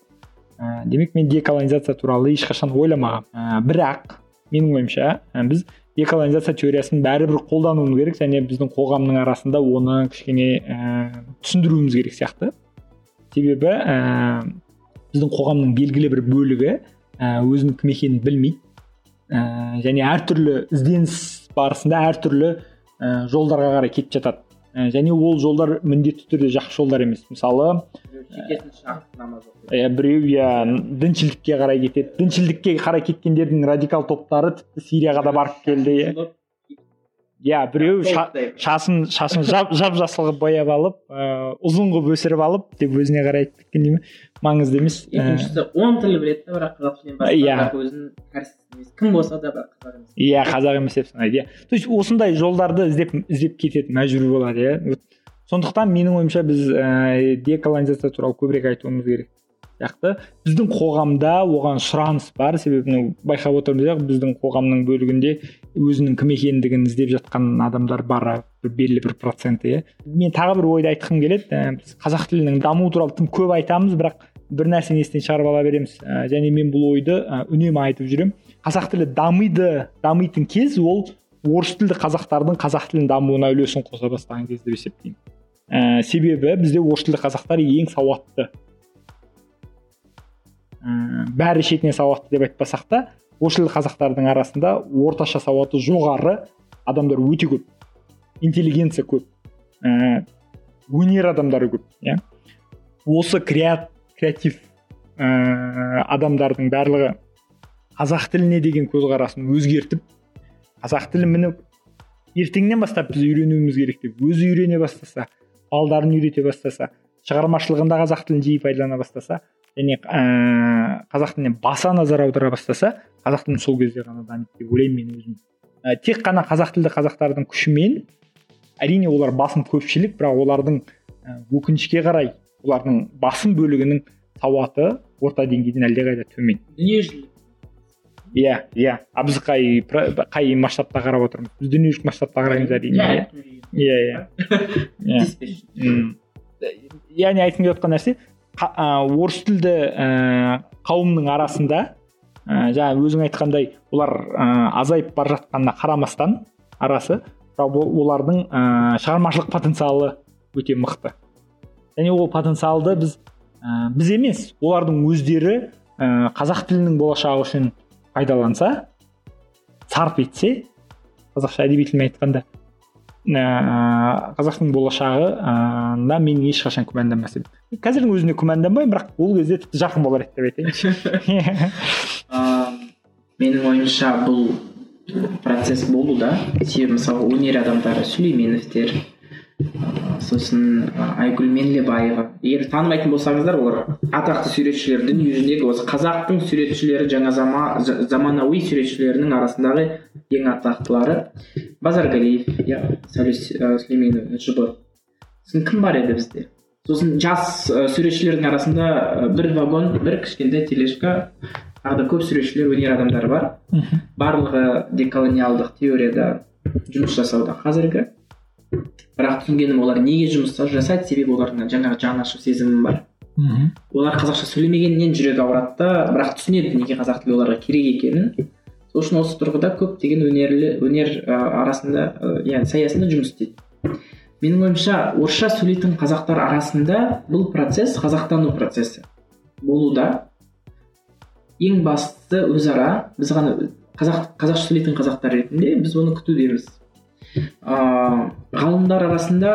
Ііі демек мен деколонизация туралы ешқашан ойламағанмын ііі бірақ менің ойымша і біз деколонизация теориясын бәрібір қолдануымыз керек және біздің қоғамның арасында оны кішкене ііі түсіндіруіміз керек сияқты. Себебі ііі біздің қоғамның белгілі бір бөлігі ііі өзінің кім екенін білмейді. Ііі және әртүрлі ізденіс барысында әртүрлі ііі жолдарға қарай кетіп жатады. І және ол жолдар міндетті түрде жақсы жолдар емес. Мысалы иә біреу иә діншілдікке қарай кетеді. Діншілдікке қарай кеткендердің радикал топтары тіпті сирияға да барып келді иә. Иә біреу ша- шашын шашын жап жап жасыл қылып бояп алып ыыы ұзын қылып өсіріп алып деп өзіне қарай айтып кеткен дей ма маңызды емес. Ііі, екіншісі он тіл біледі да бірақ қазақ тілінен басқа Иә. бірақ өзін кім болса да бірақ қазақ емес. Иә қазақ емес деп санайды иә. То есть осындай жолдарды іздеп іздеп кетеді мәжбүр болады иә. Сондықтан менің ойымша біз ііі деколонизация туралы көбірек айтуымыз керек. Сияқты. Біздің қоғамда оған сұраныс бар. Себебі мынау байқап отырмыз иә біздің қоғамның бөлігінде өзінің кім екендігін іздеп жатқан адамдар бар белгілі бір проценті иә. Мен тағы бір ойды айтқым келеді. Ә, біз қазақ тілінің дамуы туралы тым көп айтамыз бірақ бір нәрсені естен шығарып ала береміз. Ә, және мен бұл ойды ә, үнемі айтып жүремін. Қазақ тілі дамиды дамитын кез ол орыс тілді қазақтардың қазақ тілінің дамуына үлесін қоса бастаған кез деп есептеймін. Ә, себебі бізде орыс тілді қазақтар ең сауатты. Ә, бәрі шетінен сауатты деп айтпасақ та орыс тілді қазақтардың арасында орташа сауаты жоғары адамдар өте көп. Интеллигенция көп. Ә, өнер адамдары көп иә. Осы креатив ә, адамдардың барлығы қазақ тіліне деген көзқарасын өзгертіп қазақ тілін міне ертеңнен бастап біз үйренуіміз керек деп өзі үйрене бастаса балдарын үйрете бастаса шығармашылығында қазақ тілін жиі пайдалана бастаса және ә, қазақ тіліне баса назар аудара бастаса қазақ тілін сол кезде ғана дамиды деп ойлаймын мен өзім. Ә, тек қана қазақ тілді қазақтардың күшімен әрине олар басым көпшілік бірақ олардың ә, өкінішке қарай олардың басым бөлігінің сауаты орта деңгейден әлдеқайда төмен. Дүниежүзілік. Иә иә. А біз қай қай масштабта қарап отырмыз? Біз дүниежүзілік масштабта қараймыз әрине. Иә иә. Иә. Яғни айтқым келіп жатқан нәрсе орыс тілді ә, қауымның арасында ә, жаңа өзің айтқандай олар ә, азайып бара жатқанына қарамастан арасы олардың ә, шығармашылық потенциалы өте мықты. Және ол потенциалды біз ә, біз емес олардың өздері ә, қазақ тілінің болашағы үшін пайдаланса сарп етсе қазақша әдеби тілмен айтқанда ә, қазақтың болашағы ә, мен ешқашан күмәнданбас едім қазірдің өзінде күмәнданбаймын бірақ ол кезде тіпті жарқын болар еді деп айтайыншы. Менің ойымша бұл процесс болуда. Себебі мысалы өнер адамдары сүлейменовтер сосын айгүл менлебаева. Егер танымайтын болсаңыздар олар атақты суретшілер дүние жүзіндегі осы қазақтың суретшілері жаңа зама, заманауи суретшілерінің арасындағы ең атақтылары базаргалиев иә сәуле сүлейменова жұбы сосын кім бар еді бізде? Сосын жас суретшілердің арасында бір вагон бір кішкентай тележка тағы да көп суретшілер өнер адамдары бар. Барлығы деколониалдық теорияда жұмыс жасауда қазіргі. Бірақ түсінгенім олар неге жұмыс жасайды себебі олардың жаңағы жаны ашып сезімі бар. Мхм. Олар қазақша сөйлемегеннен жүрегі ауырады да бірақ түсінеді неге қазақ тілі оларға керек екенін. Сол үшін осы тұрғыда көптеген өнерлі өнер ә, арасында яғни саясында жұмыс істейді. Менің ойымша орысша сөйлейтін қазақтар арасында бұл процесс қазақтану процесі болуда. Ең бастысы өзара біз ғана қазақ қазақша сөйлейтін қазақтар ретінде біз оны күтудеміз. Ыыы ғалымдар арасында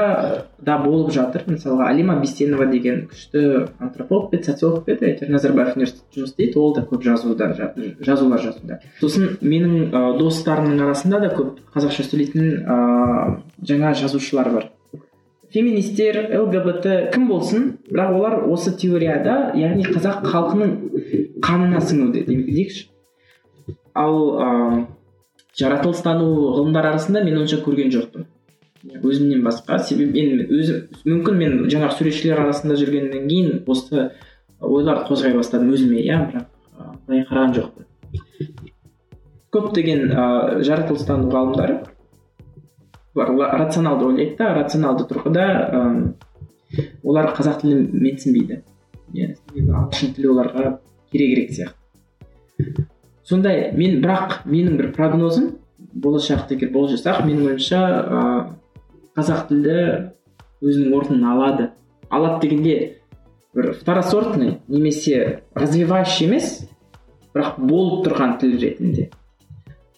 да болып жатыр. Мысалға алима бестенова деген күшті антрополог пе социолог па еді әйтеуір назарбаев университетінде жұмыс істейді. Ол да көп жазуда жазулар жазуда. Сосын менің ә, достарымның арасында да көп қазақша сөйлейтін ә, жаңа жазушылар бар. Феминистер лгбт кім болсын бірақ олар осы теорияда яғни қазақ халқының қанына сіңуде дейікші. Ал жаратылыстану ғылымдар арасында мен онша көрген жоқпын. Өзімнен басқа себебі мен өзім мүмкін мен жаңағы суретшілер арасында жүргеннен кейін осы ойларды қозғай бастадым өзіме иә бірақ былай қараған жоқпын. Көптеген ыыы жаратылыстану ғалымдары рационалды ойлайды да рационалды тұрғыда олар қазақ тілін менсінбейді. Иә ағылшын тілі оларға керегірек сияқты. Сондай мен бірақ менің бір прогнозым болашақты егер болжасақ менің ойымша ыыы қазақ тілі өзінің орнын алады. Алады дегенде бір второсортный немесе развивающий емес бірақ болып тұрған тіл ретінде.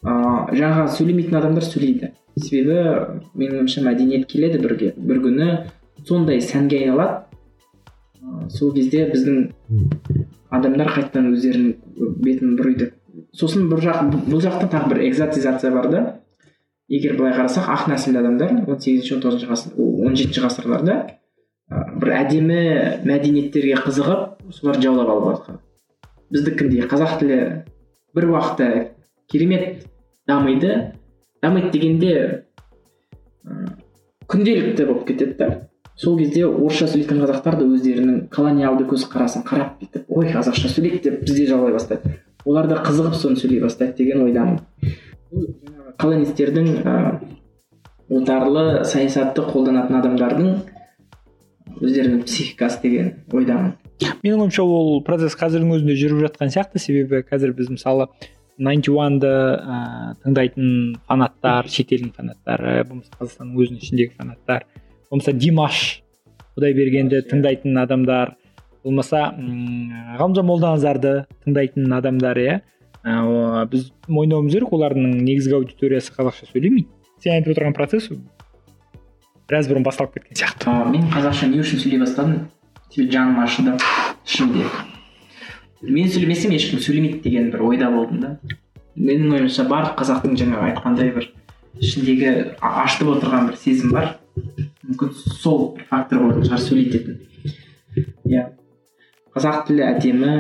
Ыыы жаңағы сөйлемейтін адамдар сөйлейді. Себебі менің ойымша мәдениет келеді бірге бір күні сондай сәнге айналады. Сол кезде біздің адамдар қайтадан өздерінің бетін бұрайды сосын бір жақ бұл жақта тағы бір экзотизация бар да. Егер былай қарасақ ақ нәсілді адамдар он сегізінші он тоғызыншы ғасыр он жетінші ғасырларда бір әдемі мәдениеттерге қызығып солар жаулап алып жатқан. Біздікіндей қазақ тілі бір уақытта керемет дамиды. Дамиды дегенде күнделікті болып кетеді да. Сол кезде орысша сөйлейтін қазақтар да өздерінің колониалды көзқарасын қарап бүйтіп ой қазақша сөйлейді деп бізде жаулай бастайды. Олар да қызығып соны сөйлей бастайды деген ойдамын. Колонистердің ыыы отарлы саясатты қолданатын адамдардың өздерінің психикасы деген ойдамын. Менің ойымша ол процесс қазірдің өзінде жүріп жатқан сияқты. Себебі қазір біз мысалы найнти уанды ыыы тыңдайтын фанаттар шетелдің фанаттары болмаса қазақстанның өзінің ішіндегі фанаттар болмаса димаш құдайбергенді тыңдайтын адамдар болмаса ғалымжан молданазарды тыңдайтын адамдар иә. Біз мойындауымыз керек олардың негізгі аудиториясы қазақша сөйлемейді. Сен айтып отырған процесс біраз бұрын басталып кеткен сияқты. Мен қазақша не үшін сөйлей бастадым? Себебі жаным ашыды. Ішімде. Мен сөйлемесем ешкім сөйлемейді деген бір ойда болдым да. Менің ойымша барлық қазақтың жаңағы айтқандай бір ішіндегі ашытып отырған бір сезім бар. Мүмкін сол бір фактор болатын шығар сөйлететін иә. Қазақ тілі әдемі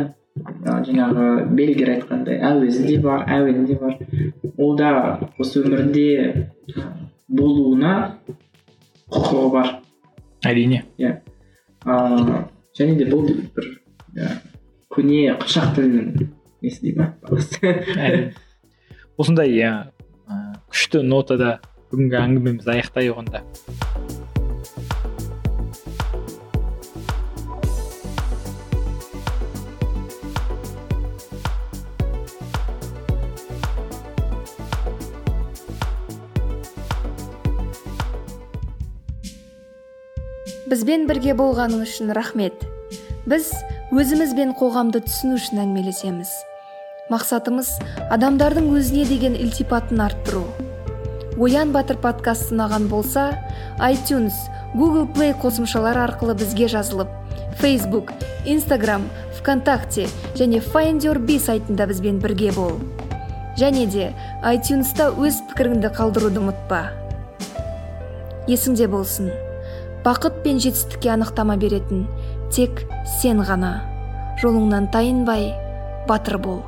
жаңағы бельгер айтқандай әуезі де бар әуені де бар. Ол да осы өмірде болуына құқығы бар. Әрине. Иә. Ыыы және де бұл бір иә, көне қыпшақ тілінің несі дей ма осындай иә күшті нотада бүгінгі әңгімемізді аяқтайық онда. Бізбен бірге болғаның үшін рахмет. Біз өзіміз бен қоғамды түсіну үшін әңгімелесеміз. Мақсатымыз адамдардың өзіне деген ілтипатын арттыру. Оян батыр подкаст ұнаған болса iTunes Google Play қосымшалары арқылы бізге жазылып Facebook, Instagram, ВКонтакте және Find Your Bee сайтында бізбен бірге бол. Және де iTunesта өз пікіріңді қалдыруды ұмытпа. Есіңде болсын. Бақыт пен жетістікке анықтама беретін. Тек сен ғана. Жолыңнан тайынбай батыр бол.